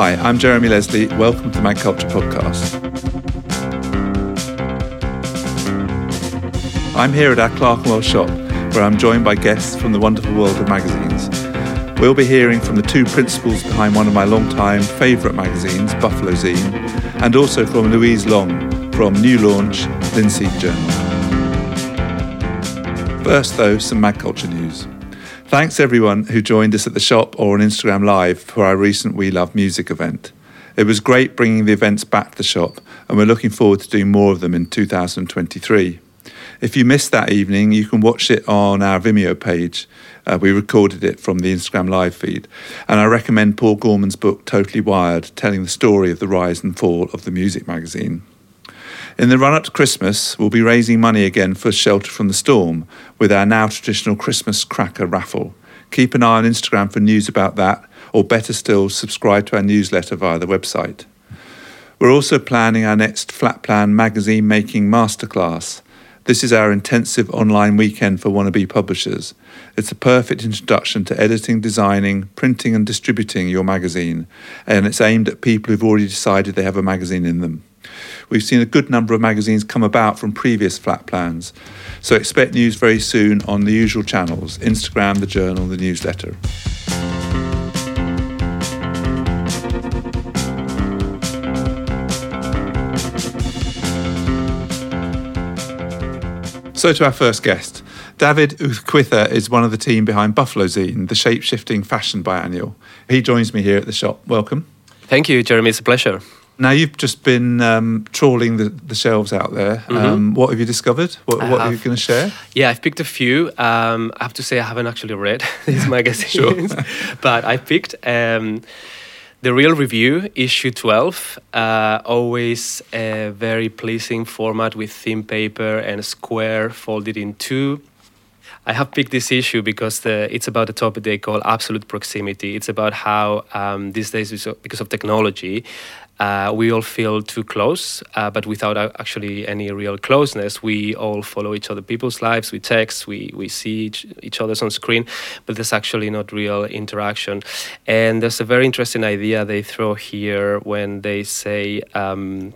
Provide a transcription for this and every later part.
Hi, I'm Jeremy Leslie. Welcome to Mag Culture Podcast. I'm here at our Clerkenwell shop, where I'm joined by guests from the wonderful world of magazines. We'll be hearing from the two principals behind one of my long-time favourite magazines, Buffalo Zine, and also from Louise Long from New Launch, Linseed Journal. First, though, some mag culture news. Thanks everyone who joined us at the shop or on Instagram Live for our recent We Love Music event. It was great bringing the events back to the shop, and we're looking forward to doing more of them in 2023. If you missed that evening, you can watch it on our Vimeo page. Uh, we recorded it from the Instagram live feed. And I recommend Paul Gorman's book, Totally Wired, telling the story of the rise and fall of the music magazine. In the run up to Christmas, we'll be raising money again for Shelter from the Storm with our now traditional Christmas cracker raffle. Keep an eye on Instagram for news about that, or better still, subscribe to our newsletter via the website. We're also planning our next Flat Plan magazine making masterclass. This is our intensive online weekend for wannabe publishers. It's a perfect introduction to editing, designing, printing, and distributing your magazine, and it's aimed at people who've already decided they have a magazine in them. We've seen a good number of magazines come about from previous flat plans, so expect news very soon on the usual channels Instagram, the journal, the newsletter. So, to our first guest. David Uzquiza is one of the team behind Buffalo Zine, the shape shifting fashion biannual. He joins me here at the shop. Welcome. Thank you, Jeremy. It's a pleasure. Now you've just been um, trawling the, the, shelves out there. Mm-hmm. Um, what have you discovered? What, what are you going to share? Yeah, I've picked a few. Um, I have to say I haven't actually read these magazines, but I picked um, the Real Review, issue 12. Uh, always a very pleasing format with thin paper and square folded in two. I have picked this issue because the, it's about a topic they call absolute proximity. It's about how um, these days, because of technology, uh, we all feel too close, uh, but without actually any real closeness. We all follow each other people's lives. We text, we, we see each, each other's on screen, but there's actually not real interaction. And there's a very interesting idea they throw here when they say, um,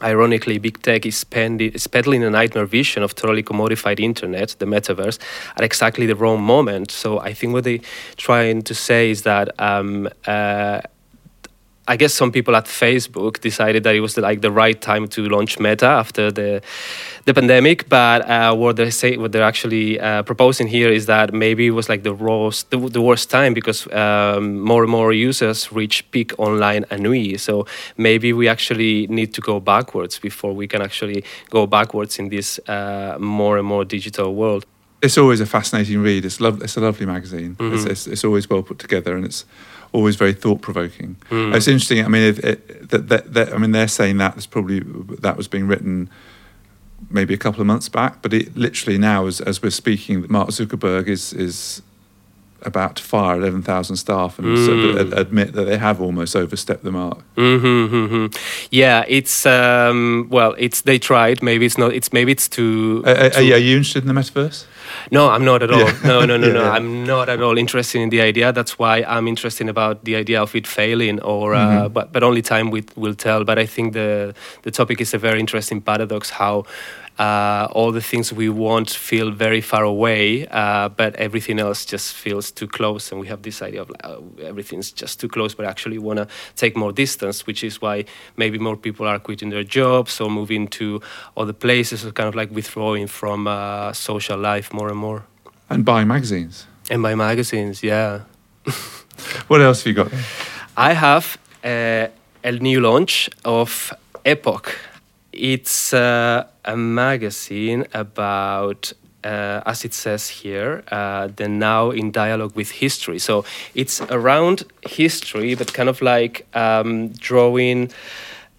Ironically, big tech is, spendi- is peddling a nightmare vision of totally commodified internet, the metaverse, at exactly the wrong moment. So I think what they're trying to say is that um, uh, I guess some people at Facebook decided that it was like the right time to launch Meta after the the pandemic. But uh, what they say, what they're actually uh, proposing here is that maybe it was like the worst, the, the worst time because um, more and more users reach peak online ennui. So maybe we actually need to go backwards before we can actually go backwards in this uh, more and more digital world. It's always a fascinating read. It's, it's a lovely magazine. Mm-hmm. It's, it's, it's always well put together and it's always very thought provoking. Mm. It's interesting. I mean, it, it, that, that, that, I mean, they're saying that was probably that was being written maybe a couple of months back, but it literally now, as, as we're speaking, Mark Zuckerberg is is about to fire 11,000 staff and mm. so admit that they have almost overstepped the mark. Mm-hmm, mm-hmm. Yeah, it's um, well, it's they tried. Maybe it's not. It's maybe it's too. Uh, too... Are, you interested in the metaverse? No, I'm not at all. Yeah. No, no, no, yeah, no. Yeah. I'm not at all interested in the idea. That's why I'm interested about the idea of it failing, or uh, mm-hmm. but but only time will, will tell. But I think the the topic is a very interesting paradox. How uh, all the things we want feel very far away, uh, but everything else just feels too close. And we have this idea of uh, everything's just too close, but actually want to take more distance, which is why maybe more people are quitting their jobs or moving to other places, or kind of like withdrawing from uh, social life more and more. And buying magazines. And buying magazines, yeah. what else have you got? I have uh, a new launch of Epoch it's uh, a magazine about uh, as it says here, uh, the now in dialogue with history. So it's around history, but kind of like um, drawing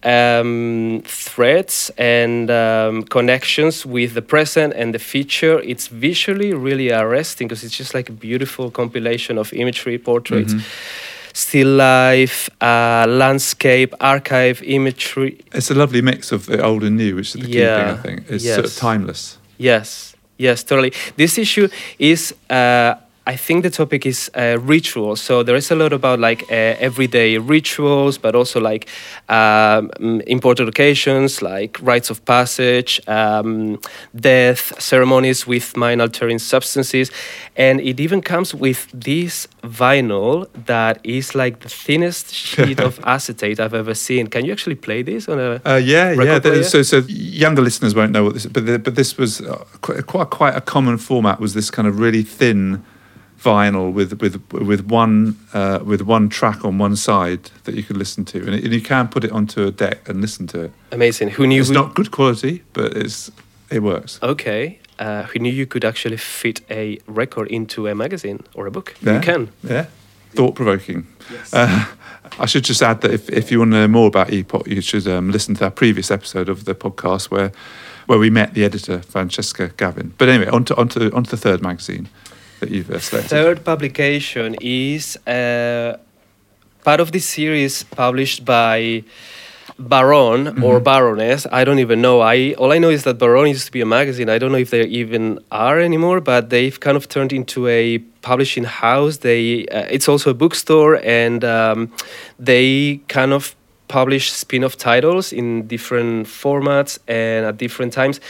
um, threads and um, connections with the present and the future. It's visually really arresting because it's just like a beautiful compilation of imagery, portraits. Mm-hmm still life, uh, landscape, archive imagery. It's a lovely mix of the old and new, which is the key yeah. thing, I think. It's yes. sort of timeless. Yes, yes, totally. This issue is. Uh, I think the topic is uh, rituals. So there is a lot about like uh, everyday rituals, but also like um, important occasions like rites of passage, um, death, ceremonies with mind altering substances. And it even comes with this vinyl that is like the thinnest sheet of acetate I've ever seen. Can you actually play this on a uh, yeah yeah? So so younger listeners won't know what this, is, but the, but this was uh, quite quite a common format. Was this kind of really thin vinyl with with with one uh, with one track on one side that you could listen to, and, it, and, you can put it onto a deck and listen to it. Amazing. Who knew? It's who... not good quality, but it's it works. Okay. Uh, who knew you could actually fit a record into a magazine or a book? Yeah. You can. Yeah. Thought provoking. Yes. Uh, I should just add that if, if you want to know more about Epoch, you should um, listen to our previous episode of the podcast where where we met the editor Francesca Gavin. But anyway, on to, on to, on to the third magazine that you've selected? Third publication is uh, part of this series published by Baron mm-hmm. or Baroness. I don't even know. I all I know is that Baron used to be a magazine. I don't know if they even are anymore, but they've kind of turned into a publishing house. They uh, it's also a bookstore, and um, they kind of publish spin-off titles in different formats and at different times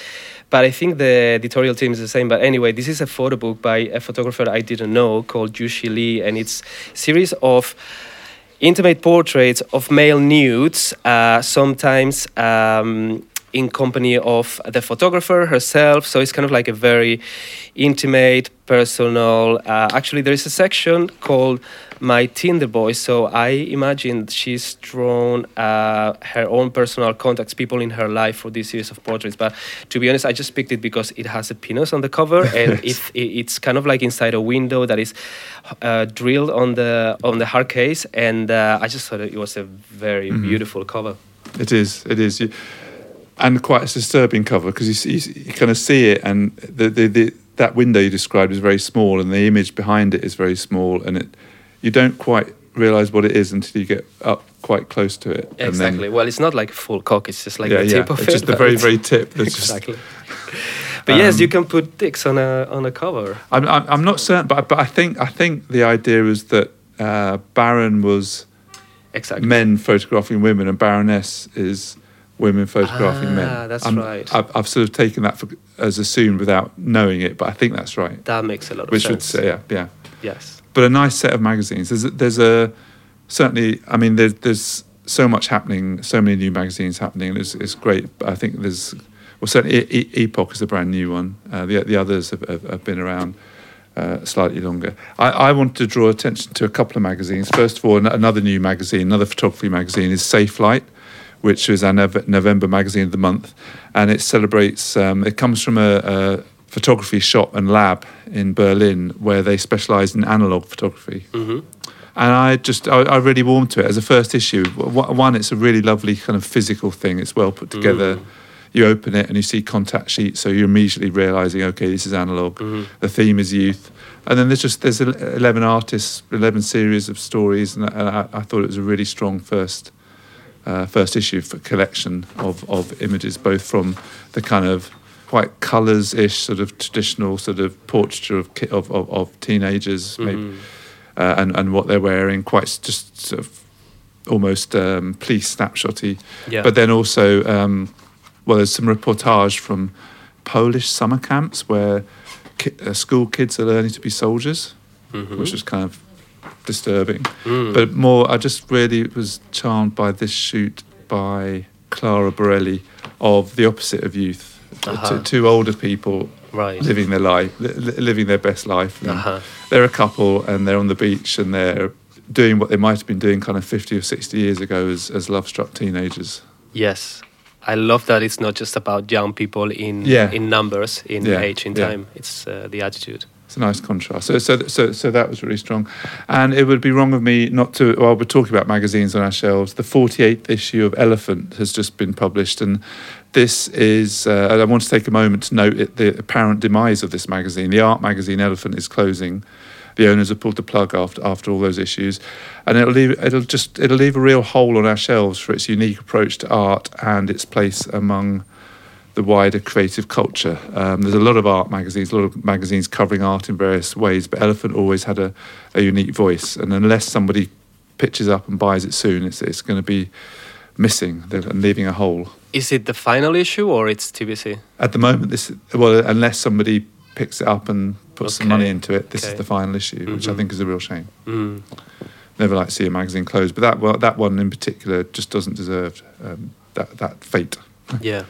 but I think the editorial team is the same. But anyway, this is a photo book by a photographer I didn't know called Yushi Li, and it's series of intimate portraits of male nudes, uh, sometimes um, in company of the photographer herself. So it's kind of like a very intimate, personal. Uh, actually, there is a section called My Tinder Boy. So I imagine she's drawn uh, her own personal contacts, people in her life for this series of portraits. But to be honest, I just picked it because it has a penis on the cover, and it, it's kind of like inside a window that is uh, drilled on the on the hard case, and uh, I just thought it was a very mm-hmm. beautiful cover. It is. It is. You, and quite a disturbing cover because you, you, you, kind of see it, and the, the, the, that window you described is very small, and the image behind it is very small, and it you don't quite realize what it is until you get up quite close to it. Exactly. Then, well, it's not like a full cock; it's just like yeah, the tip yeah. of it's it. Just the very, very tip. exactly. Just, but um, yes, you can put dicks on a on a cover. I'm I'm, I'm not certain, but but I think I think the idea is that uh, Baron was exactly men photographing women, and Baroness is women photographing ah, men. That's I'm, right. I've, I've, sort of taken that for, as assumed without knowing it, but I think that's right. That makes a lot of Which sense. Which would say, yeah, yeah. Yes. But a nice set of magazines. There's a, there's a certainly. I mean, there's there's so much happening, so many new magazines happening. It's, it's great. I think there's well, certainly e- Epoch is a brand new one. Uh, the the others have, have, have been around. Uh, slightly longer. I, I want to draw attention to a couple of magazines. First of all, another new magazine, another photography magazine, is Safelight, which is our November magazine of the month, and it celebrates. Um, it comes from a, a, photography shop and lab in Berlin where they specialise in analog photography. Mm-hmm. And I just, I, I, really warmed to it as a first issue. One, it's a really lovely kind of physical thing. It's well put together. Mm. You open it and you see contact sheets, so you're immediately realizing, okay, this is analog. Mm-hmm. The theme is youth, and then there's just there's eleven artists, eleven series of stories, and I, I thought it was a really strong first uh, first issue for collection of, of images, both from the kind of quite colours-ish sort of traditional sort of portraiture of of, of, of teenagers, mm-hmm. maybe, uh, and and what they're wearing, quite just sort of almost um, police snapshotty. Yeah. But then also, um, well, there's some reportage from Polish summer camps where ki- uh, school kids are learning to be soldiers, mm-hmm. which is kind of disturbing. Mm. But more, I just really was charmed by this shoot by Clara Borelli of the opposite of youth. Uh-huh. Two older people right. living their life, li- living their best life. Uh-huh. They're a couple and they're on the beach and they're doing what they might have been doing kind of 50 or 60 years ago as, as love struck teenagers. Yes. I love that it's not just about young people in yeah. in numbers, in yeah. age, in yeah. time. It's uh, the attitude. It's a nice contrast. So, so, so, so that was really strong. And it would be wrong of me not to. Well, we're talking about magazines on our shelves. The 48th issue of Elephant has just been published, and this is. Uh, I want to take a moment to note it, the apparent demise of this magazine. The art magazine Elephant is closing. The owners have pulled the plug after after all those issues, and it'll leave it'll just it'll leave a real hole on our shelves for its unique approach to art and its place among the wider creative culture. Um, there's a lot of art magazines, a lot of magazines covering art in various ways, but Elephant always had a, a unique voice. And unless somebody pitches up and buys it soon, it's, it's going to be missing and leaving a hole. Is it the final issue or it's TBC? At the moment, this well, unless somebody picks it up and puts okay. some money into it, this okay. is the final issue, mm-hmm. which I mm-hmm. think is a real shame. Mm. Never like to see a magazine close, but that well, that one in particular just doesn't deserve um, that that fate. Yeah.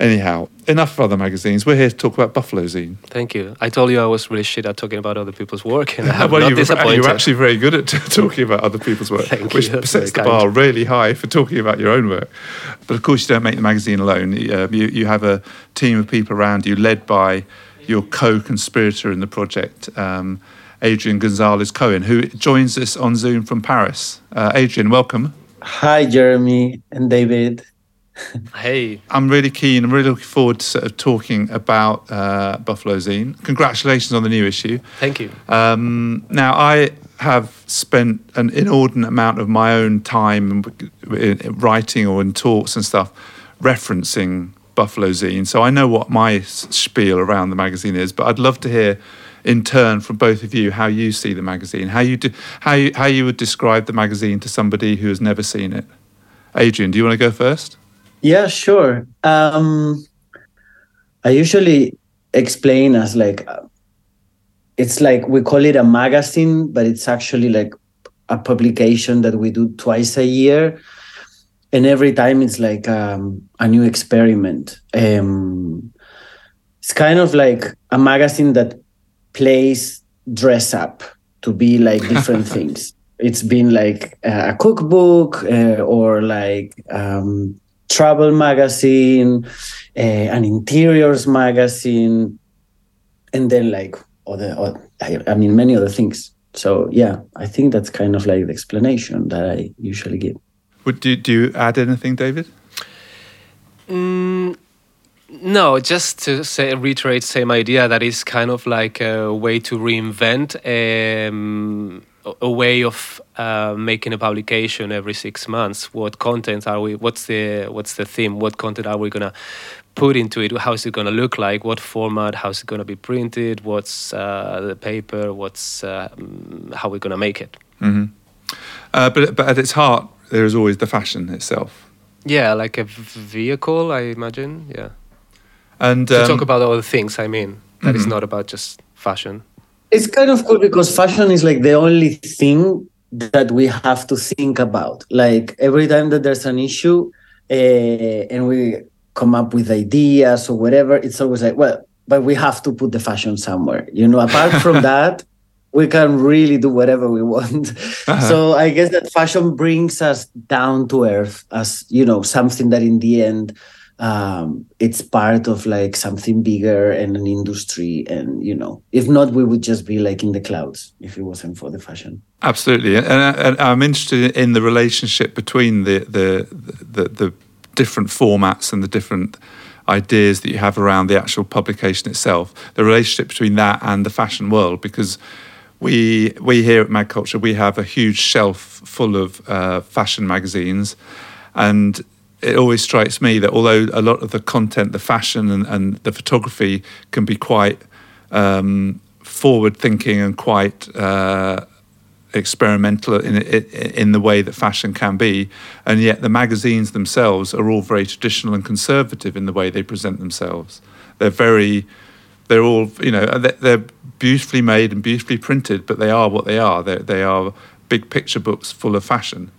Anyhow, enough of other magazines. We're here to talk about Buffalo Zine. Thank you. I told you I was really shit at talking about other people's work, and I'm well, not you're, disappointed. You're actually very good at talking about other people's work, which you, sets the bar really high for talking about your own work. But of course, you don't make the magazine alone. Uh, you, you have a team of people around you, led by your co-conspirator in the project. Um, Adrian Gonzalez Cohen, who joins us on Zoom from Paris. Uh, Adrian, welcome. Hi, Jeremy and David. Hey. I'm really keen. I'm really looking forward to sort of talking about uh, Buffalo Zine. Congratulations on the new issue. Thank you. Um, now, I have spent an inordinate amount of my own time in writing or in talks and stuff referencing Buffalo Zine. So I know what my spiel around the magazine is, but I'd love to hear in turn from both of you how you see the magazine, how you do, how you, how you would describe the magazine to somebody who has never seen it. Adrian, do you want to go first? Yeah, sure. Um, I usually explain as like it's like we call it a magazine, but it's actually like a publication that we do twice a year, and every time it's like um, a new experiment. Um, it's kind of like a magazine that plays dress up to be like different things. It's been like a cookbook uh, or like um, travel magazine, uh, an interiors magazine, and then like other, other, I mean, many other things. So yeah, I think that's kind of like the explanation that I usually give. Would do, do you add anything, David? Mm, no, just to say, reiterate same idea that is kind of like a way to reinvent um, a way of uh, making a publication every six months. What content are we? What's the what's the theme? What content are we gonna put into it? How is it gonna look like? What format? How's it gonna be printed? What's uh, the paper? What's uh, how we're gonna make it? Mm-hmm. Uh, but but at its heart, there is always the fashion itself. Yeah, like a vehicle, I imagine. Yeah. And to um, talk about other things, I mean, that mm-hmm. is not about just fashion it's kind of cool because fashion is like the only thing that we have to think about. Like every time that there's an issue uh, and we come up with ideas or whatever, it's always like, well, but we have to put the fashion somewhere. You know, apart from that, we can really do whatever we want. Uh-huh. So I guess that fashion brings us down to earth as, you know, something that in the end um, it's part of like something bigger and an industry and you know if not we would just be like in the clouds if it wasn't for the fashion. Absolutely. And, and i'm interested in the relationship between the, the the the different formats and the different ideas that you have around the actual publication itself the relationship between that and the fashion world because we we here at mag culture we have a huge shelf full of uh, fashion magazines. And it always strikes me that although a lot of the content, the fashion and, and the photography can be quite um, forward thinking and quite uh, experimental in, in the way that fashion can be, and yet the magazines themselves are all very traditional and conservative in the way they present themselves. They're very, they're all, you know, they're beautifully made and beautifully printed, but they are what they are. They're, they are big picture books full of fashion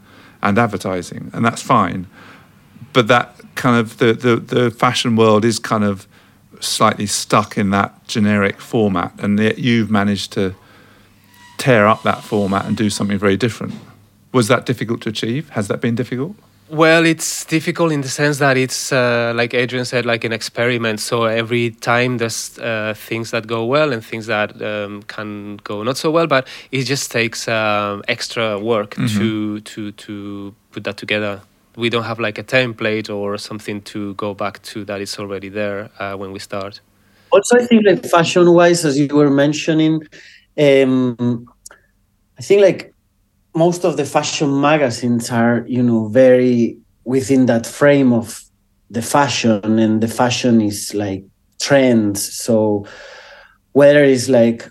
and advertising, and that's fine but that kind of the, the, the fashion world is kind of slightly stuck in that generic format, and yet you've managed to tear up that format and do something very different. Was that difficult to achieve? Has that been difficult? Well, it's difficult in the sense that it's uh, like Adrian said, like an experiment. So every time there's uh, things that go well and things that um, can go not so well, but it just takes um, extra work mm-hmm. to to to put that together we don't have like a template or something to go back to that is already there uh, when we start. Also, I think like fashion wise, as you were mentioning, um, I think like most of the fashion magazines are, you know, very within that frame of the fashion and the fashion is like trends so whether it's like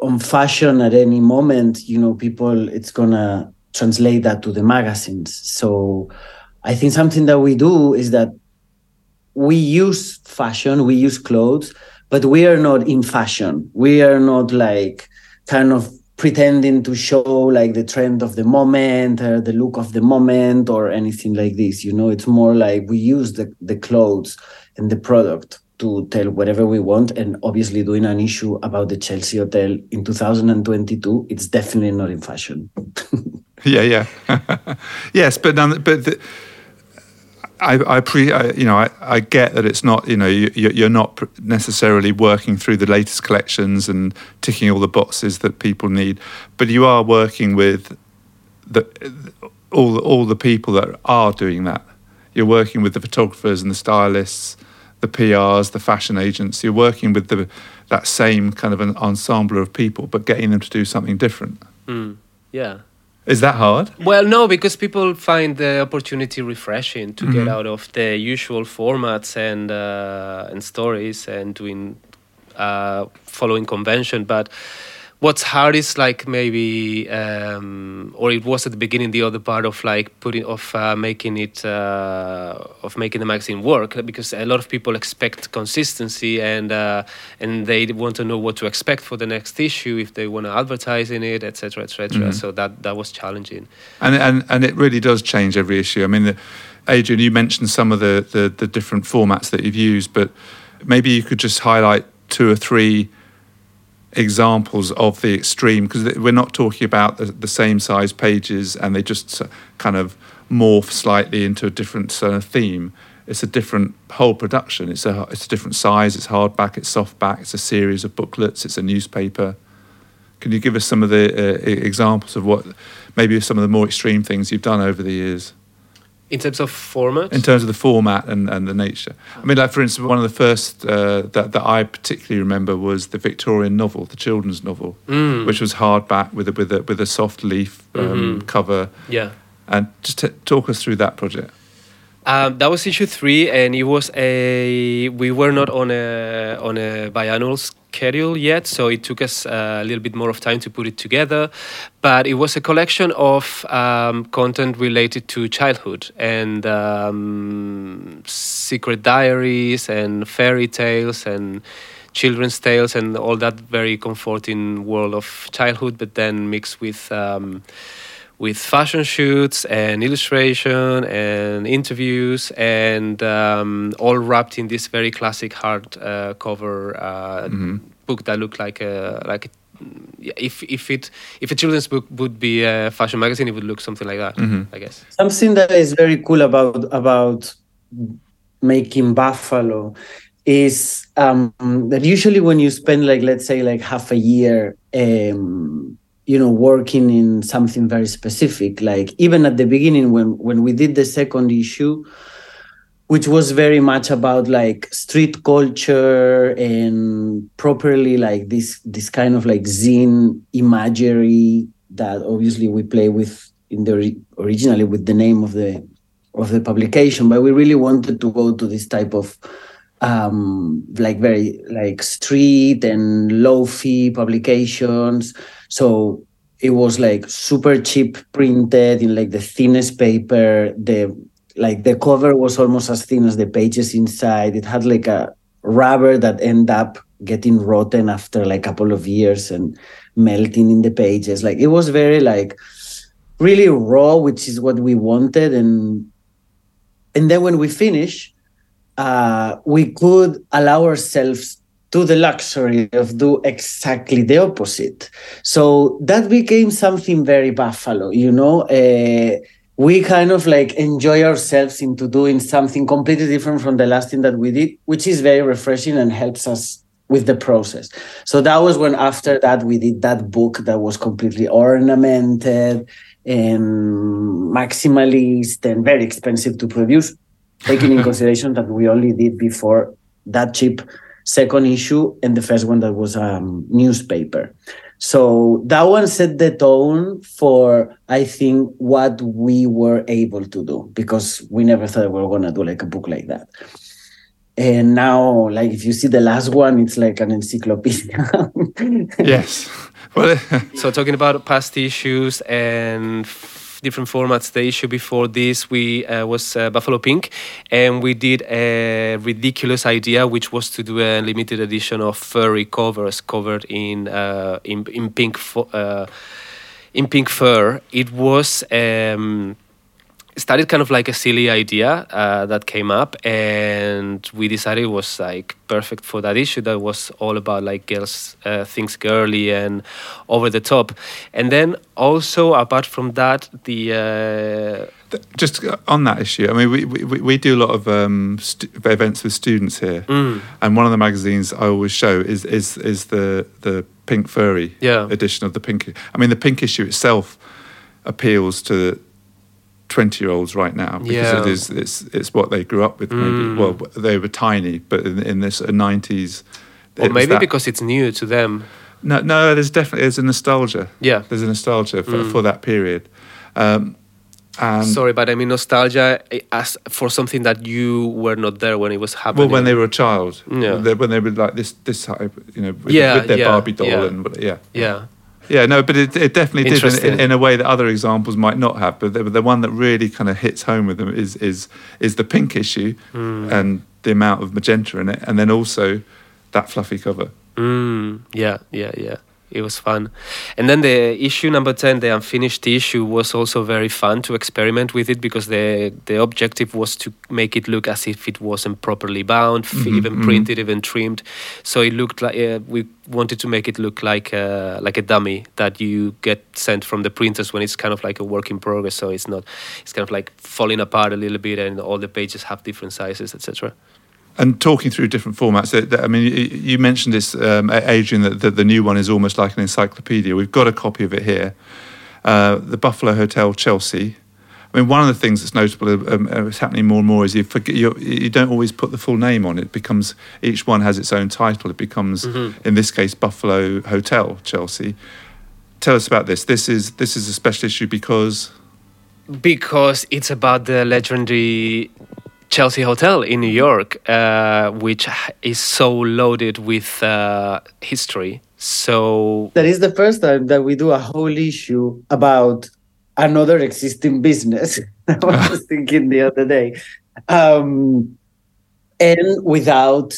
on fashion at any moment you know people it's gonna translate that to the magazines. So i think something that we do is that we use fashion we use clothes but we are not in fashion. We are not like kind of pretending to show like the trend of the moment or the look of the moment or anything like this you know? It's more like we use the, the clothes and the product to tell whatever we want and obviously doing an issue about the chelsea hotel in 2022 it's definitely not in fashion yeah yeah yes but none, but the, I, I pre, I, you know, I, I get that it's not, you know, you, you're not necessarily working through the latest collections and ticking all the boxes that people need, but you are working with the all all the people that are doing that. You're working with the photographers and the stylists, the PRs, the fashion agents. You're working with the that same kind of an ensemble of people, but getting them to do something different. Mm, yeah, is that hard? Well, no, because people find the opportunity refreshing to mm-hmm. get out of the usual formats and uh, and stories and doing uh, following convention. But what's hard is like maybe um, or it was at the beginning the other part of like putting of uh, making it uh, of making the magazine work because a lot of people expect consistency and uh, and they want to know what to expect for the next issue if they want to advertise in it etc etc mm-hmm. so that that was challenging. And and and it really does change every issue. I mean the, adrian you mentioned some of the, the the different formats that you've used but maybe you could just highlight two or three examples of the extreme because we're not talking about the, the, same size pages and they just kind of morph slightly into a different uh, theme. It's a different whole production. It's a it's a different size. It's hardback. It's softback. It's a series of booklets. It's a newspaper. Can you give us some of the uh, examples of what maybe some of the more extreme things you've done over the years? In terms of format? In terms of the format and, and the nature. I mean, like, for instance, one of the first uh, that, that I particularly remember was the Victorian novel, the children's novel, mm. which was hardback with a, with a, with a soft leaf um, mm-hmm. cover. Yeah. And just t- talk us through that project. Um, that was issue three, and it was a. We were not on a on a biannual schedule yet, so it took us a little bit more of time to put it together. But it was a collection of um, content related to childhood and um, secret diaries and fairy tales and children's tales and all that very comforting world of childhood, but then mixed with um, with fashion shoots and illustration and interviews and um, all wrapped in this very classic hard uh, cover uh, mm-hmm. book that looked like a like a, if if it if a children's book would be a fashion magazine it would look something like that mm-hmm. i guess something that is very cool about about making buffalo is um, that usually when you spend like let's say like half a year um, you know working in something very specific. Like even at the beginning when when we did the second issue which was very much about like street culture and properly like this this kind of like zine imagery that obviously we play with in the originally with the name of the of the publication. But we really wanted to go to this type of um like very like street and lo-fi publications so it was like super cheap printed in like the thinnest paper. The like the cover was almost as thin as the pages inside. It had like a rubber that end up getting rotten after like a couple of years and melting in the pages. Like it was very like really raw, which is what we wanted. And and then when we finish, uh, we could allow ourselves to the luxury of do exactly the opposite. So that became something very Buffalo, you know. Uh, we kind of like enjoy ourselves into doing something completely different from the last thing that we did, which is very refreshing and helps us with the process. So that was when after that we did that book that was completely ornamented and maximalist and very expensive to produce, taking in consideration that we only did before that cheap second issue and the first one that was a um, newspaper So that one set the tone for I think what we were able to do because we never thought we were gonna do like a book like that. And now, like if you see the last one, it's like an encyclopedia. yes. Well, so talking about past issues and different formats. The issue before this we uh, was uh, Buffalo Pink, and we did a ridiculous idea, which was to do a limited edition of furry covers covered in uh, in, in pink uh, in pink fur. It was. Um, started kind of like a silly idea uh, that came up and we decided it was like perfect for that issue that was all about like girls uh, things girly and over the top and then also apart from that the uh, just on that issue i mean we, we, we do a lot of um, events with students here mm. and one of the magazines i always show is is is the the pink furry yeah. edition of the pink i mean the pink issue itself appeals to 20 year olds right now because yeah. it is it's it's what they grew up with maybe mm. well they were tiny but in, in this 90s or maybe because it's new to them no no there's definitely there's a nostalgia yeah there's a nostalgia for, mm. for that period um, Sorry, but I mean nostalgia eh, as for something that you were not there when it was happening. Well, when they were a child, yeah. when they were like this, this type, you know, with, yeah, with their yeah, Barbie doll yeah. and yeah, yeah. Yeah, no, but it, it definitely did in, in, a way that other examples might not have. But the, the one that really kind of hits home with them is is is the pink issue mm. and the amount of magenta in it, and then also that fluffy cover. Mm, yeah, yeah, yeah it was fun. And then the issue number 10, the unfinished issue, was also very fun to experiment with it because the, the objective was to make it look as if it wasn't properly bound, mm-hmm, even mm-hmm. printed, even trimmed. So it looked like uh, we wanted to make it look like a, like a dummy that you get sent from the printers when it's kind of like a work in progress. So it's not, it's kind of like falling apart a little bit and all the pages have different sizes, etc and talking through different formats, I mean, you mentioned this, um, Adrian, that the, the, new one is almost like an encyclopedia. We've got a copy of it here. Uh, the Buffalo Hotel, Chelsea. I mean, one of the things that's notable um, uh, is happening more and more is you forget you, you don't always put the full name on it. it. Becomes each one has its own title. It becomes, mm-hmm. in this case, Buffalo Hotel, Chelsea. Tell us about this. This is this is a special issue because because it's about the legendary Chelsea Hotel in New York, uh, which is so loaded with uh, history. So that is the first time that we do a whole issue about another existing business. I was thinking the other day, um, and without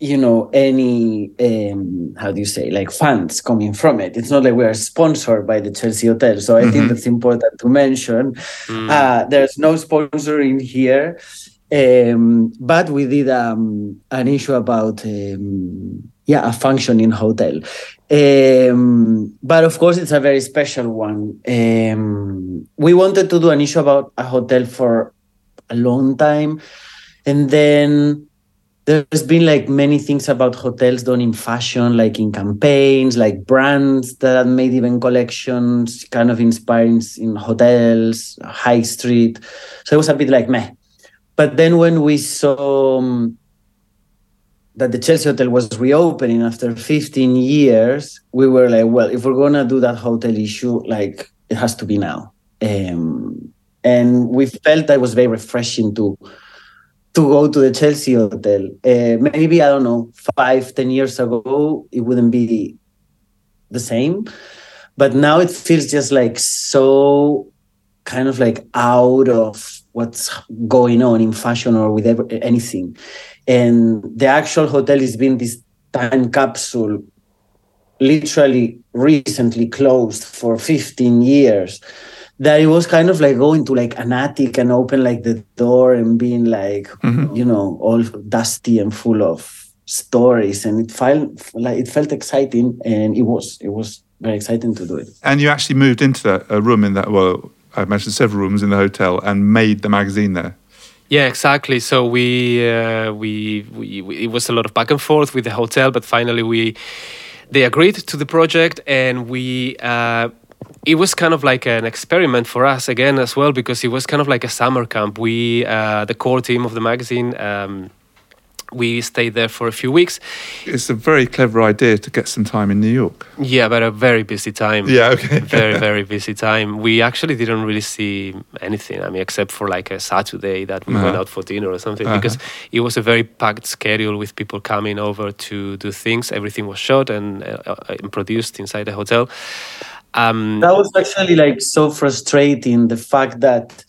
you know any um, how do you say like funds coming from it it's not like we are sponsored by the chelsea hotel so i mm-hmm. think that's important to mention mm. uh, there's no sponsoring here um, but we did um, an issue about um, yeah a functioning hotel um, but of course it's a very special one um, we wanted to do an issue about a hotel for a long time and then there's been like many things about hotels done in fashion, like in campaigns, like brands that made even collections, kind of inspiring in hotels, high street. So it was a bit like meh. But then when we saw um, that the Chelsea Hotel was reopening after 15 years, we were like, well, if we're gonna do that hotel issue, like it has to be now. Um, and we felt that was very refreshing to to go to the Chelsea hotel. Uh, maybe I don't know, five, ten years ago, it wouldn't be the same, but now it feels just like so kind of like out of what's going on in fashion or with ever, anything. And the actual hotel has been this time capsule, literally recently closed for 15 years that it was kind of like going to like an attic and open like the door and being like mm-hmm. you know all dusty and full of stories and it felt like it felt exciting and it was it was very exciting to do it and you actually moved into that a room in that well i mentioned several rooms in the hotel and made the magazine there yeah, exactly. So we, uh, we, we, we, it was a lot of back and forth with the hotel, but finally we, they agreed to the project, and we uh, it was kind of like an experiment for us again as well because it was kind of like a summer camp. We, uh, the core team of the magazine, um, we stayed there for a few weeks. It's a very clever idea to get some time in New York. Yeah, but a very busy time. Yeah, okay. very, very busy time. We actually didn't really see anything. I mean, except for like a Saturday that we uh-huh. went out for dinner or something, uh-huh. because it was a very packed schedule with people coming over to do things. Everything was shot and, uh, uh and produced inside the hotel. Um, that was actually like so frustrating. The fact that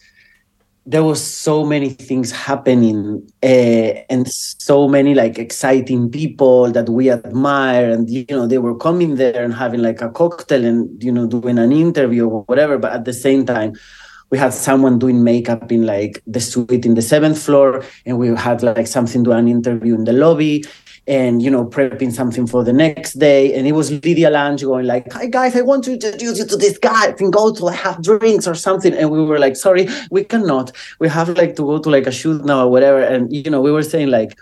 there was so many things happening uh, and so many like exciting people that we admire and you know they were coming there and having like a cocktail and you know doing an interview or whatever but at the same time we had someone doing makeup in like the suite in the seventh floor and we had like something do an interview in the lobby and you know prepping something for the next day. And it was lydia lange going like hi guys i want to introduce you to this guy. And go to have drinks or something. And we were like sorry we cannot. We have like to go to like a shoot now or whatever. And you know we were saying like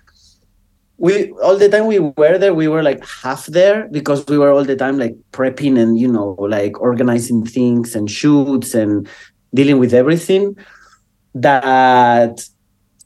we all the time we were there we were like half there because we were all the time like prepping and you know like organizing things and shoots and dealing with everything that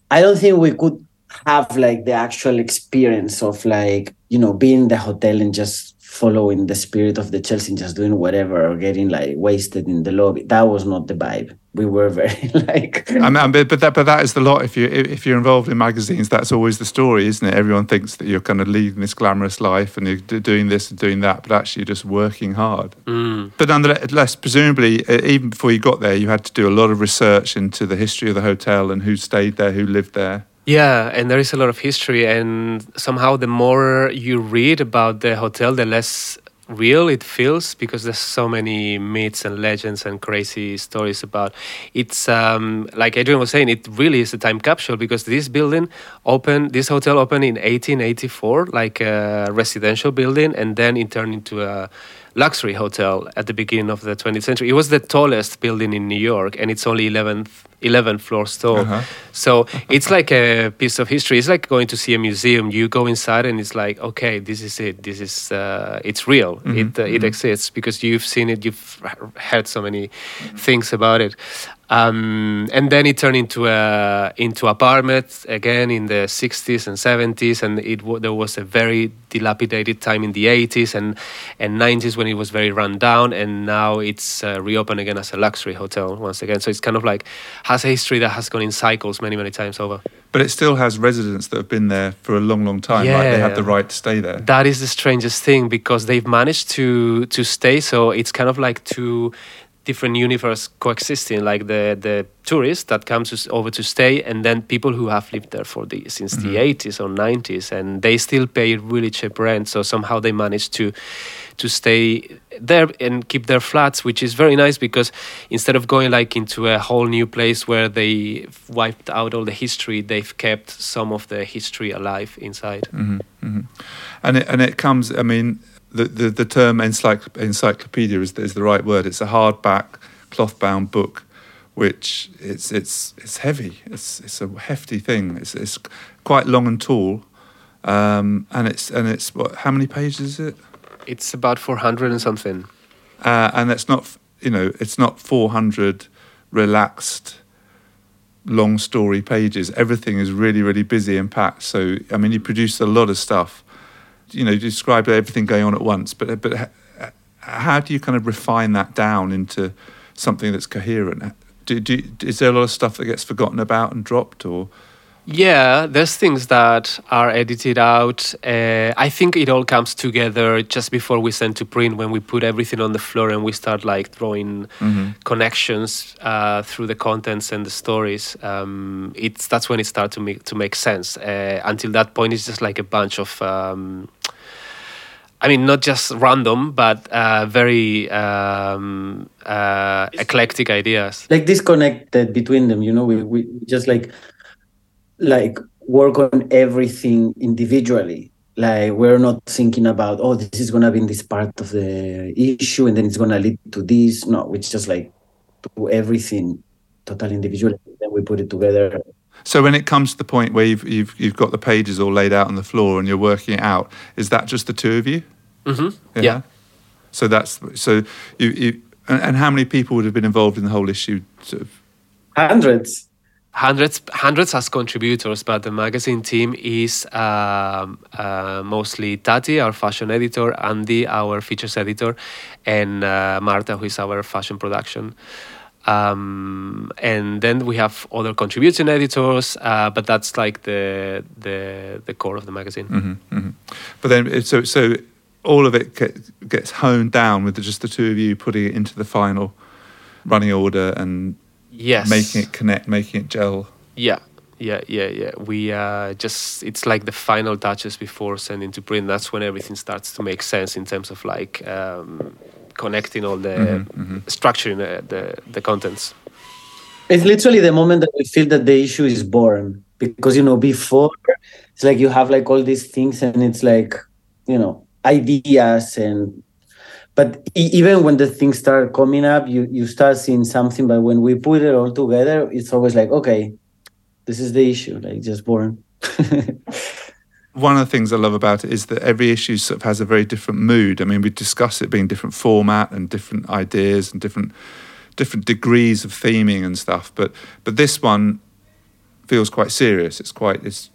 i don't think we could have like the actual experience of like you know being in the hotel and just following the spirit of the Chelsea and just doing whatever or getting like wasted in the lobby. That was not the vibe. We were very like. I mean, but that but that is the lot. If you if you're involved in magazines, that's always the story, isn't it? Everyone thinks that you're kind of leading this glamorous life and you're doing this and doing that, but actually you're just working hard. Mm. But nonetheless, presumably, even before you got there, you had to do a lot of research into the history of the hotel and who stayed there, who lived there. Yeah, and there is a lot of history, and somehow the more you read about the hotel, the less real it feels because there's so many myths and legends and crazy stories about it's um, like adrian was saying it really is a time capsule because this building opened this hotel opened in 1884 like a residential building and then it turned into a luxury hotel at the beginning of the 20th century it was the tallest building in new york and it's only 11th 11 floors tall. Uh-huh. So it's like a piece of history. It's like going to see a museum. You go inside and it's like, okay, this is it. This is uh, it's real. Mm-hmm. It uh, it mm-hmm. exists because you've seen it. You've heard so many things about it. Um, and then it turned into a into apartments again in the 60s and 70s, and it there was a very dilapidated time in the 80s and and 90s when it was very run down, and now it's uh, reopened again as a luxury hotel once again. So it's kind of like has a history that has gone in cycles many many times over. But it still has residents that have been there for a long, long time. Yeah. Right? They have the right to stay there. That is the strangest thing because they've managed to to stay. So it's kind of like two different universe coexisting like the the tourists that comes over to stay and then people who have lived there for the since mm-hmm. the 80s or 90s and they still pay really cheap rent so somehow they manage to to stay there and keep their flats which is very nice because instead of going like into a whole new place where they wiped out all the history they've kept some of the history alive inside mm-hmm. Mm-hmm. and it, and it comes i mean the, the, the term encycl- encyclopedia is, is the right word. It's a hardback, cloth bound book, which it's it's it's heavy. It's it's a hefty thing. It's it's quite long and tall, um, and it's and it's what? How many pages is it? It's about four hundred and something. Uh, and it's not you know it's not four hundred relaxed long story pages. Everything is really really busy and packed. So I mean, you produce a lot of stuff you know, describe everything going on at once, but but how do you kind of refine that down into something that's coherent? Do, do, is there a lot of stuff that gets forgotten about and dropped, or yeah, there's things that are edited out. Uh, I think it all comes together just before we send to print when we put everything on the floor and we start like drawing mm-hmm. connections uh, through the contents and the stories. Um, it's that's when it starts to make to make sense. Uh, until that point, it's just like a bunch of. Um, I mean, not just random, but uh, very um, uh, eclectic ideas. Like disconnected between them, you know. We we just like like work on everything individually like we're not thinking about oh this is going to be in this part of the issue and then it's going to lead to this no we just like do everything totally individually then we put it together so when it comes to the point where you've, you've you've got the pages all laid out on the floor and you're working it out is that just the two of you mm-hmm. yeah. yeah. so that's so you, you and, and, how many people would have been involved in the whole issue sort of? hundreds hundreds hundreds as contributors but the magazine team is um, uh, mostly tati our fashion editor andy our features editor and uh, marta who is our fashion production um, and then we have other contributing editors uh, but that's like the the the core of the magazine mm-hmm, mm-hmm. but then so so all of it get, gets honed down with just the two of you putting it into the final running order and yes. Making it connect making it gel. Yeah yeah yeah yeah. We uh, just it's like the final touches before sending to print. That's when everything starts to make sense in terms of like um, connecting all the mm-hmm, mm-hmm. structuring the, the, the contents. It's literally the moment that we feel that the issue is born. Because you know before it's like you have like all these things and it's like you know ideas and but even when the things start coming up you you start seeing something but when we put it all together it's always like okay this is the issue like just born one of the things I love about it is that every issue sort of has a very different mood. I mean, we discuss it being different format and different ideas and different different degrees of theming and stuff. But but this one feels quite serious. It's quite it's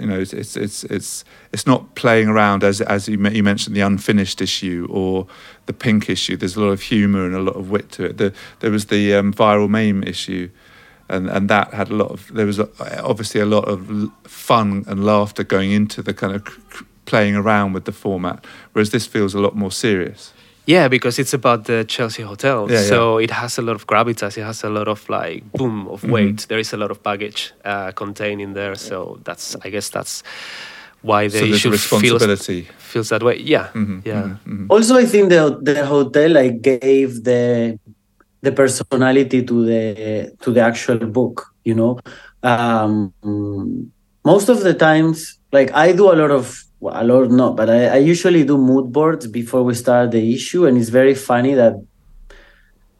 you know it's it's it's it's, not playing around as as you, you mentioned the unfinished issue or the pink issue. There's a lot of humour and a lot of wit to it. The, there was the um, viral meme issue. And, and that had a lot of there was obviously a lot of fun and laughter going into the kind of playing around with the format whereas this feels a lot more serious yeah, because it's about the Chelsea hotel. Yeah, so yeah. it has a lot of gravitas. It has a lot of like boom of mm-hmm. weight. Mm-hmm. There is a lot of baggage uh, contained in there. So that's I guess that's why the so issue responsibility feels, feels that way. Yeah, mm-hmm, yeah. Mm-hmm, mm-hmm, also, I think the the hotel like gave the the personality to the to the actual book. You know, um, most of the times, like I do a lot of well, a lot not, but I, I usually do mood boards before we start the issue, and it's very funny that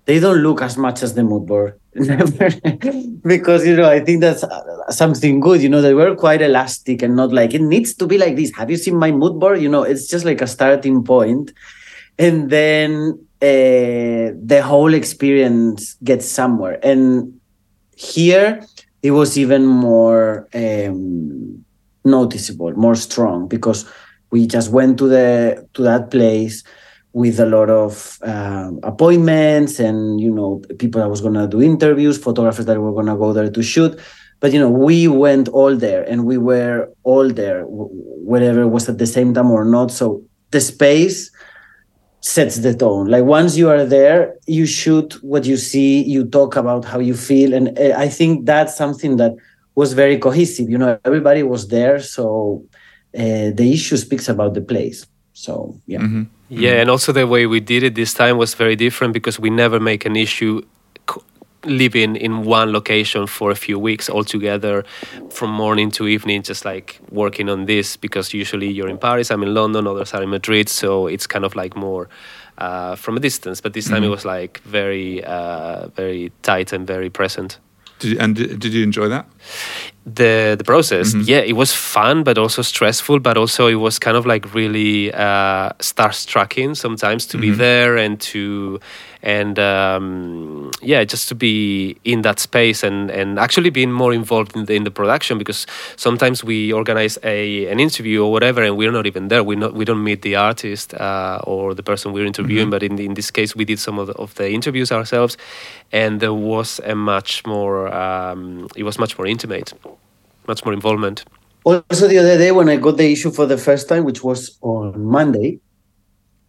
they don't look as much as the mood board. Because you know i think that's something good you know they were quite elastic and not like it needs to be like this. Have you seen my mood board? You know it's just like a starting point. And then uh, the whole experience gets somewhere. And here it was even more um, noticeable, more strong, because we just went to the to that place with a lot of uh, appointments and you know people that was gonna do interviews, photographers that were gonna go there to shoot. But you know we went all there and we were all there, it was at the same time or not. So the space sets the tone. Like once you are there, you shoot what you see, you talk about how you feel, and eh, I think that's something that was very cohesive. You know, everybody was there, so uh, the issue speaks about the place. So yeah, mm-hmm. yeah, and also the way we did it this time was very different because we never make an issue living in one location for a few weeks all together from morning to evening just like working on this because usually you're in paris i'm in london others are in madrid so it's kind of like more uh, from a distance but this time mm-hmm. it was like very uh, very tight and very present did you, and did you enjoy that? The the process, mm-hmm. yeah, it was fun, but also stressful. But also, it was kind of like really uh, starstrucking sometimes to mm-hmm. be there and to and um, yeah, just to be in that space and, and actually being more involved in the, in the production because sometimes we organize a an interview or whatever and we're not even there. We not we don't meet the artist uh, or the person we're interviewing, mm-hmm. but in in this case we did some of the, of the interviews ourselves, and there was a much more um, it was much more intimate, much more involvement. Also, the other day when I got the issue for the first time, which was on Monday,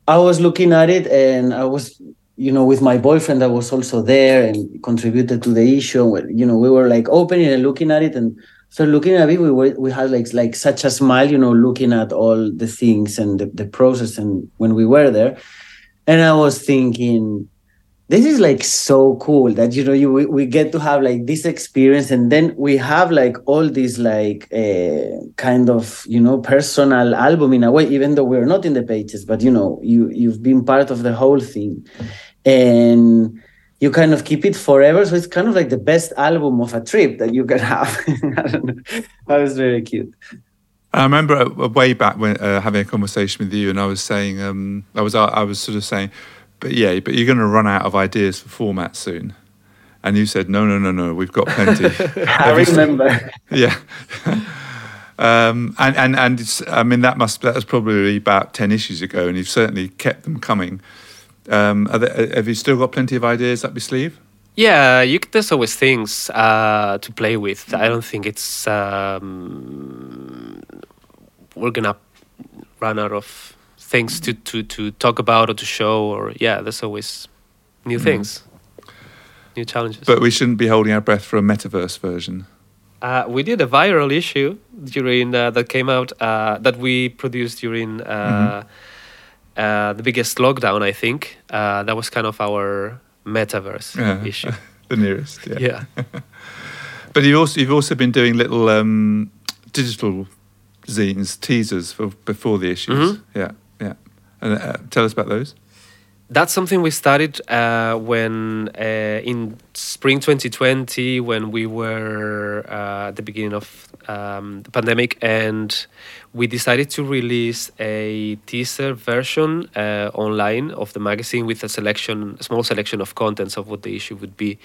I was looking at it and I was you know, with my boyfriend that was also there and contributed to the issue. You know, we were like opening and looking at it, and so looking at it, we were we had like like such a smile, you know, looking at all the things and the, the process, and when we were there, and I was thinking, this is like so cool that you know you we, we get to have like this experience and then we have like all this like uh, kind of you know personal album in a way even though we're not in the pages but you know you you've been part of the whole thing and you kind of keep it forever. So it's kind of like the best album of a trip that you can have. that was very cute. I remember uh, way back when uh, having a conversation with you, and I was saying, um, I was I was sort of saying, but yeah, but you're going to run out of ideas for format soon. and you said, "No, no, no, no, we've got plenty." I remember. yeah. Um, and and and it's, I mean that must that was probably about ten issues ago, and you've certainly kept them coming. Um, there, have you still got plenty of ideas up your sleeve? Yeah, you, there's always things uh, to play with. I don't think it's um, we're gonna run out of things to, to, to talk about or to show. Or yeah, there's always new mm. things, new challenges. But we shouldn't be holding our breath for a metaverse version. Uh, we did a viral issue during uh, that came out uh, that we produced during uh, mm-hmm. Uh, the biggest lockdown. I think uh, that was kind of our metaverse yeah. issue. the nearest, yeah. Yeah. but you also you've also been doing little um, digital zines, teasers for before the issues. Mm-hmm. Yeah, yeah. And uh, tell us about those. That's something we started uh, when uh, in spring 2020, when we were uh, at the beginning of um, the pandemic, and we decided to release a teaser version uh, online of the magazine with a selection, a small selection of contents of what the issue would be.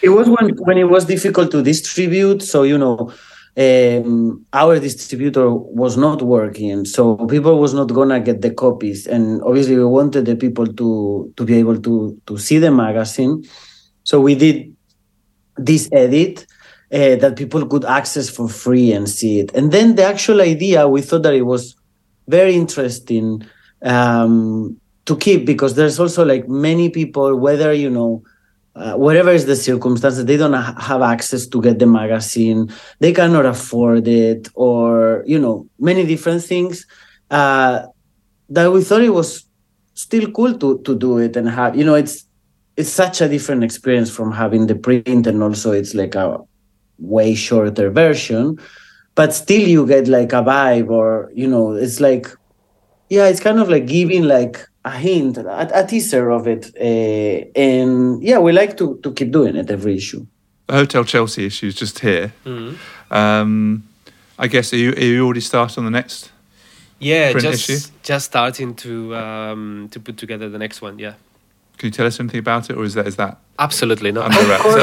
It was when when it was difficult to distribute, so you know. Um, our distributor was not working, so people was not gonna get the copies, and obviously we wanted the people to to be able to to see the magazine. So we did this edit uh, that people could access for free and see it. And then the actual idea, we thought that it was very interesting um, to keep because there's also like many people, whether you know. Uh, whatever is the circumstance, they don't have access to get the magazine, they cannot afford it, or you know, many different things. Uh, that we thought it was still cool to to do it and have. You know, it's it's such a different experience from having the print, and also it's like a way shorter version but still you get like a vibe or you know it's like yeah it's kind of like giving like a hint a, a teaser of it uh, and yeah we like to to keep doing it every issue the hotel chelsea issue is just here mm-hmm. um, i guess are you, are you already started on the next yeah just issue? just starting to um, to put together the next one yeah can you tell us anything about it, or is that is that absolutely not? Under wraps?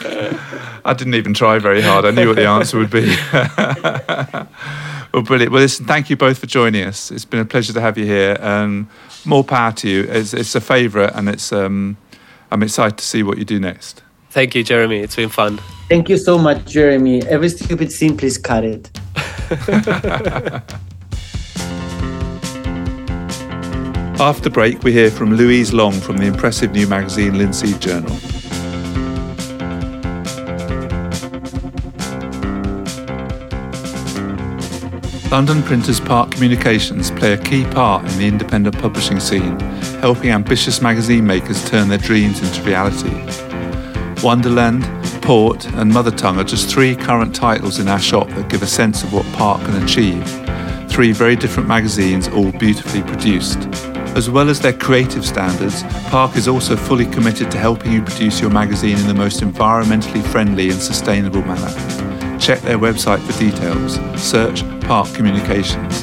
Okay. I didn't even try very hard. I knew what the answer would be. well, brilliant. Well, listen, thank you both for joining us. It's been a pleasure to have you here, and more power to you. It's, it's a favourite, and it's um, I'm excited to see what you do next. Thank you, Jeremy. It's been fun. Thank you so much, Jeremy. Every stupid scene, please cut it. After break, we hear from Louise Long from the impressive new magazine Linseed Journal. London printers Park Communications play a key part in the independent publishing scene, helping ambitious magazine makers turn their dreams into reality. Wonderland, Port, and Mother Tongue are just three current titles in our shop that give a sense of what Park can achieve. Three very different magazines, all beautifully produced. As well as their creative standards, Park is also fully committed to helping you produce your magazine in the most environmentally friendly and sustainable manner. Check their website for details. Search Park Communications.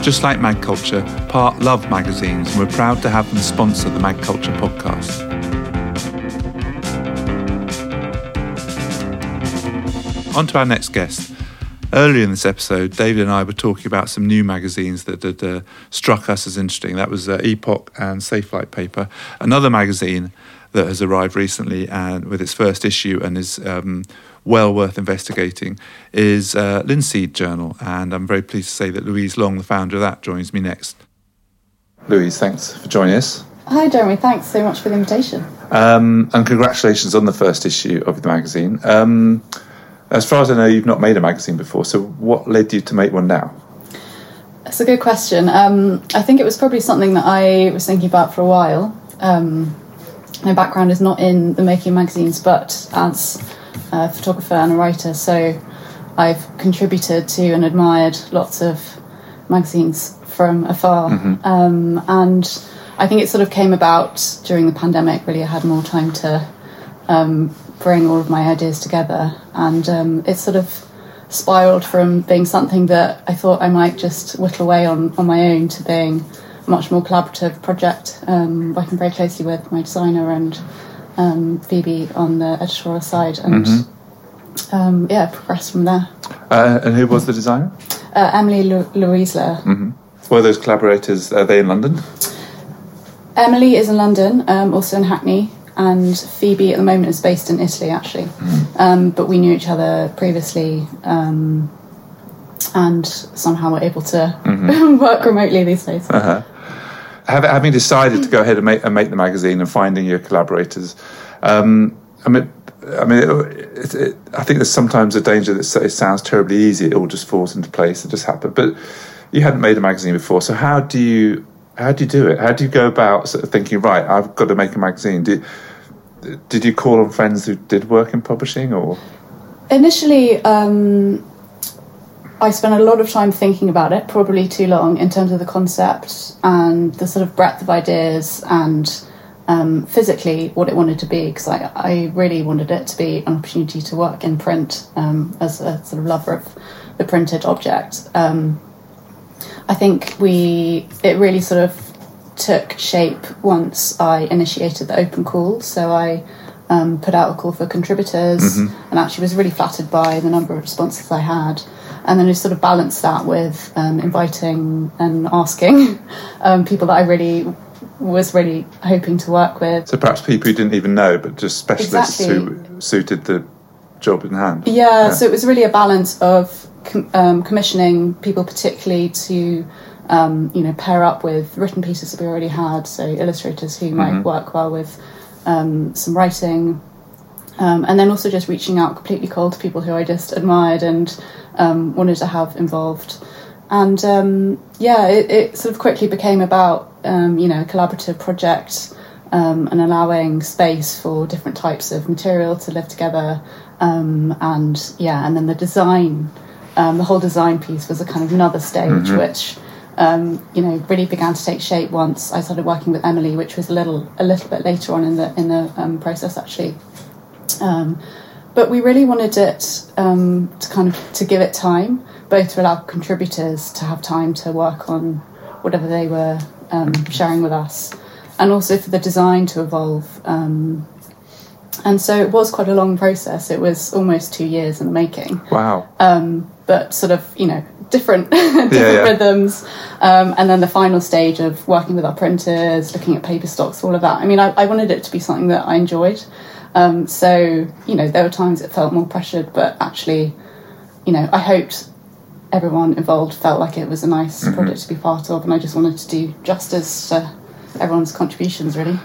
Just like magCulture, Park love magazines and we're proud to have them sponsor the magCulture podcast. On to our next guest. Earlier in this episode, David and I were talking about some new magazines that had uh, struck us as interesting. That was uh, Epoch and Safelight Paper. Another magazine that has arrived recently and with its first issue and is um, well worth investigating is uh, Linseed Journal. And I'm very pleased to say that Louise Long, the founder of that, joins me next. Louise, thanks for joining us. Hi, Jeremy. Thanks so much for the invitation. Um, and congratulations on the first issue of the magazine. Um, as far as I know, you've not made a magazine before. So, what led you to make one now? That's a good question. Um, I think it was probably something that I was thinking about for a while. Um, my background is not in the making of magazines, but as a photographer and a writer. So, I've contributed to and admired lots of magazines from afar. Mm-hmm. Um, and I think it sort of came about during the pandemic. Really, I had more time to um, bring all of my ideas together. And um, it sort of spiraled from being something that I thought I might just whittle away on, on my own to being much more collaborative project, um, working very closely with my designer and um, Phoebe on the editorial side, and Mm-hmm. um, yeah, progressed from there. Uh, and who was the designer? Uh, Emily Lu- Louisler. Were those collaborators, are they in London? Emily is in London, um, also in Hackney, and Phoebe at the moment is based in Italy, actually. Um, but we knew each other previously, um, and somehow we're able to work remotely these days. Have, having decided to go ahead and make, and make the magazine and finding your collaborators, um, I mean, I mean, it, it, I think there's sometimes a danger that it sounds terribly easy. It all just falls into place. It just happened. But you hadn't made a magazine before, so how do you how do you do it? How do you go about sort of thinking? Right, I've got to make a magazine. Did did you call on friends who did work in publishing, or Initially, um, I spent a lot of time thinking about it, probably too long, in terms of the concept and the sort of breadth of ideas and um, physically what it wanted to be, because I, I really wanted it to be an opportunity to work in print um, as a sort of lover of the printed object. Um, I think we it really sort of took shape once I initiated the open call. So I um, put out a call for contributors, and actually was really flattered by the number of responses I had. And then I sort of balanced that with um, inviting and asking um, people that I really was really hoping to work with. so perhaps people you didn't even know, but just specialists Exactly. who suited the job in hand? Yeah, so it was really a balance of com- um, commissioning people, particularly to um, you know pair up with written pieces that we already had, so illustrators who might work well with um, some writing, um, and then also just reaching out completely cold to people who I just admired and um, wanted to have involved. And um, yeah, it, it sort of quickly became about um, you know a collaborative project um, and allowing space for different types of material to live together. Um, and yeah, and then the design, um, the whole design piece was a kind of another stage, which um, you know really began to take shape once I started working with Emily, which was a little a little bit later on in the in the um, process actually. Um, but we really wanted it um, to kind of to give it time, both to allow contributors to have time to work on whatever they were um, sharing with us, and also for the design to evolve. Um, and so it was quite a long process. It was almost two years in the making Wow. um, but sort of you know different different yeah. rhythms um, and then the final stage of working with our printers looking at paper stocks all of that i mean i, I wanted it to be something that i enjoyed um, so you know there were times it felt more pressured but actually you know i hoped everyone involved felt like it was a nice project to be part of and i just wanted to do justice to everyone's contributions really.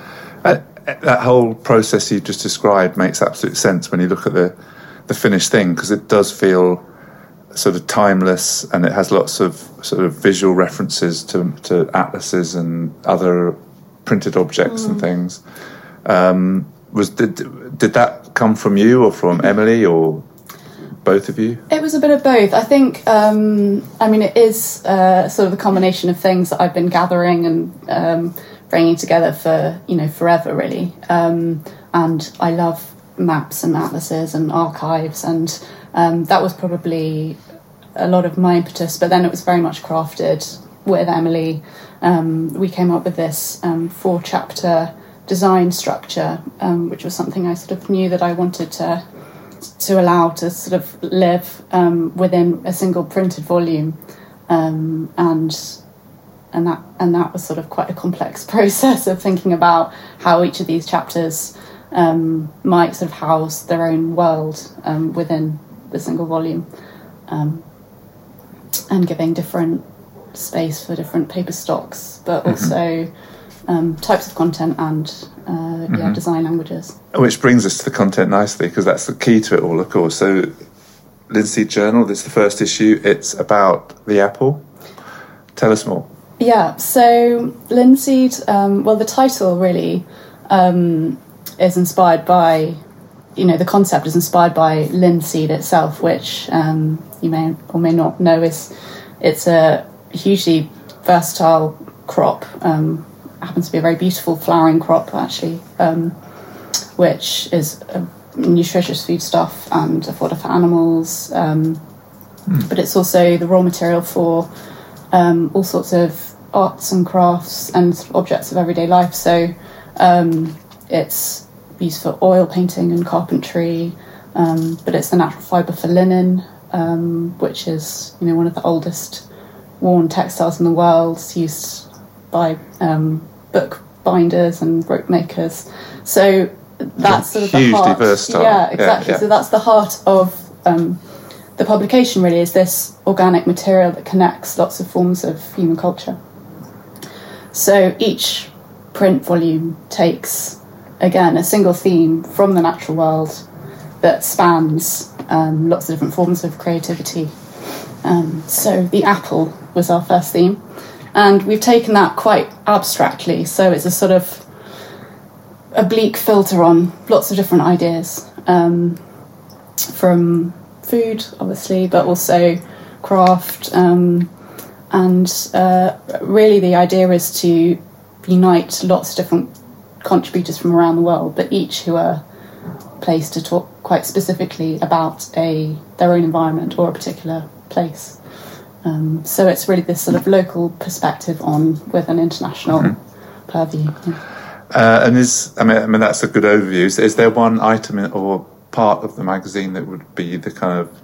Uh, that whole process you just described makes absolute sense when you look at the the finished thing because it does feel sort of timeless and it has lots of sort of visual references to to atlases and other printed objects and things. Um, was did did that come from you or from Emily or both of you? It was a bit of both. I think, um, I mean, it is uh, sort of a combination of things that I've been gathering and um, bringing together for, you know, forever, really. Um, and I love maps and atlases and archives, and um, that was probably a lot of my impetus. But then it was very much crafted with Emily. Um, we came up with this um, four chapter design structure, um, which was something I sort of knew that I wanted to to allow to sort of live um, within a single printed volume, um, and and that and that was sort of quite a complex process of thinking about how each of these chapters um, might sort of house their own world um, within the single volume, um, and giving different space for different paper stocks, but also um, types of content and uh, yeah, design languages. Which brings us to the content nicely because that's the key to it all, of course. So, Linseed Journal, this is the first issue. It's about the apple. Tell us more. Yeah, so Linseed, um, well, the title really um, is inspired by, you know, the concept is inspired by linseed itself, which um, you may or may not know is it's a hugely versatile crop. Um, happens to be a very beautiful flowering crop, actually, um, which is a nutritious foodstuff and a fodder for animals. Um, But it's also the raw material for um, all sorts of arts and crafts and objects of everyday life. So um, it's used for oil painting and carpentry, um, but it's the natural fibre for linen, um, which is you know one of the oldest worn textiles in the world. Used by um, book binders and rope makers. So that's sort of the heart. diverse style. Yeah, Yeah, exactly. yeah. So that's the heart of um, the publication. Really, is this organic material that connects lots of forms of human culture. So each print volume takes again a single theme from the natural world that spans um, lots of different forms of creativity. Um, so the apple was our first theme, and we've taken that quite abstractly. So it's a sort of oblique filter on lots of different ideas um, from food, obviously, but also craft. Um, and uh, really, the idea is to unite lots of different contributors from around the world, but each who are placed to talk quite specifically about a their own environment or a particular place. Um, so it's really this sort of local perspective on with an international purview. yeah. Uh, and is I mean, I mean that's a good overview. Is, is there one item in, or part of the magazine that would be the kind of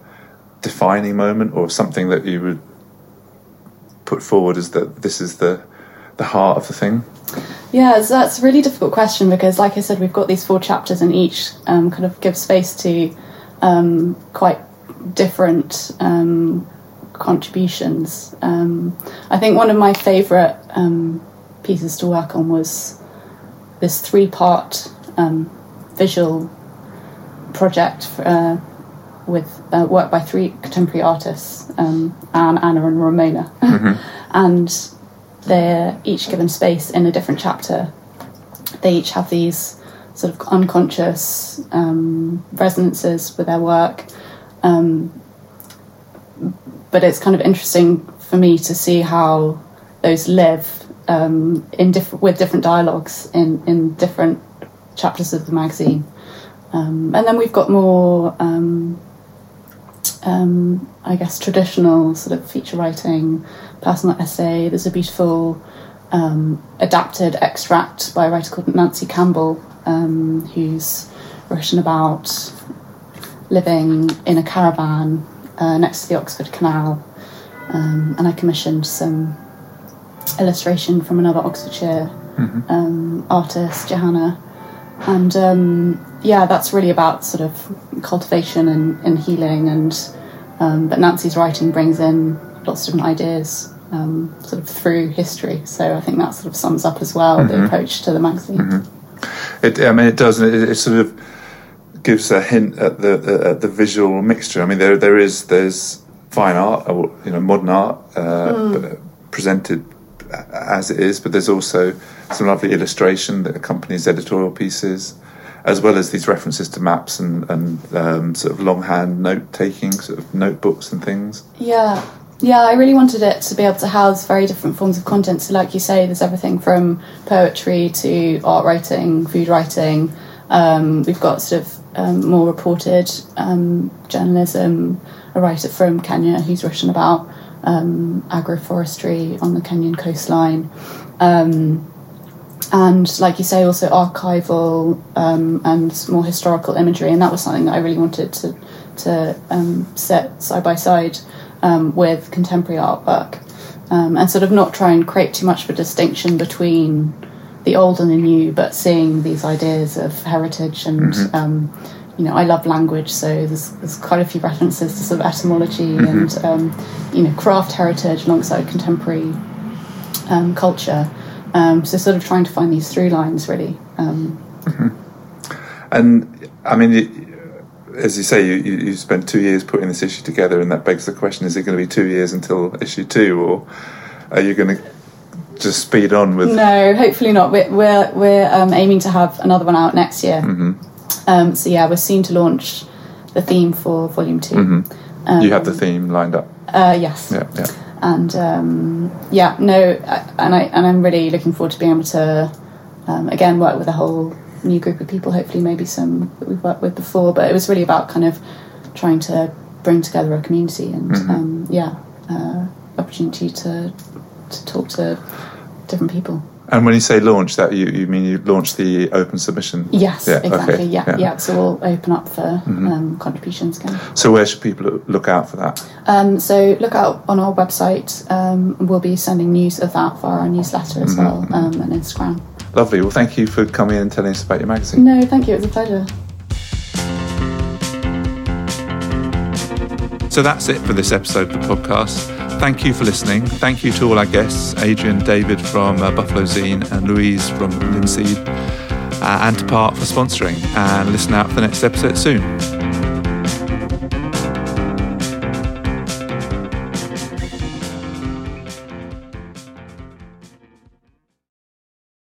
defining moment, or something that you would put forward as that this is the the heart of the thing? Yeah, so that's a really difficult question because, like I said, we've got these four chapters, and each um, kind of gives space to um, quite different um, contributions. Um, I think one of my favourite um, pieces to work on was this three-part um, visual project uh, with uh, work by three contemporary artists, um, Anne, Anna, and Ramona, and they're each given space in a different chapter. They each have these sort of unconscious um, resonances with their work. Um, but it's kind of interesting for me to see how those live um, in different with different dialogues in, in different chapters of the magazine. Um, and then we've got more, um, um, I guess, traditional sort of feature writing, personal essay. There's a beautiful um, adapted extract by a writer called Nancy Campbell, who's written about living in a caravan uh, next to the Oxford Canal. Um, and I commissioned some illustration from another Oxfordshire um, artist, Johanna. And um, yeah, that's really about sort of cultivation and, and healing. And um, but Nancy's writing brings in lots of different ideas um, sort of through history. So I think that sort of sums up as well the approach to the magazine. It, I mean, it does. It, it sort of gives a hint at the at the visual mixture. I mean, there there is there's fine art, or you know, modern art uh, but presented as it is, but there's also some lovely illustration that accompanies editorial pieces, as well as these references to maps and and um, sort of longhand note taking, sort of notebooks and things. Yeah, yeah, I really wanted it to be able to house very different forms of content. So, like you say, there's everything from poetry to art writing, food writing. Um, we've got sort of um, more reported um, journalism, a writer from Kenya who's written about um, agroforestry on the Kenyan coastline. Um, and like you say, also archival um, and more historical imagery, and that was something that I really wanted to to um, set side by side with contemporary artwork, and sort of not try and create too much of a distinction between the old and the new, but seeing these ideas of heritage and. Um, you know, I love language, so there's, there's quite a few references to sort of etymology and um, you know craft heritage alongside contemporary um, culture. Um, so sort of trying to find these through lines really. Um, And I mean, it, as you say, you, you, you spent two years putting this issue together, and that begs the question: Is it going to be two years until issue two, or are you going to just speed on with? no, hopefully not. We're we're, we're um, aiming to have another one out next year. Um, so yeah, we're soon to launch the theme for volume 2 Um, you have the theme lined up. Uh, yes. Yeah, yeah. and um, yeah, no, I- and I and I'm really looking forward to being able to um, again work with a whole new group of people. Hopefully, maybe some that we've worked with before. But it was really about kind of trying to bring together a community and um, yeah, uh, opportunity to to talk to different people. And when you say launch, that you, you mean you launch the open submission? Yes, Yeah, exactly. okay, Yeah, yeah. yeah, So we'll open up for um, contributions again. So where should people look- look out for that? Um, so look out on our website. Um, we'll be sending news of that via our newsletter as well um, and Instagram. Lovely. Well, thank you for coming in and telling us about your magazine. No, thank you. It was a pleasure. So that's it for this episode of the podcast. Thank you for listening. Thank you to all our guests, Adrian, David from uh, Buffalo Zine, and Louise from Linseed, uh, and to Park for sponsoring. And listen out for the next episode soon.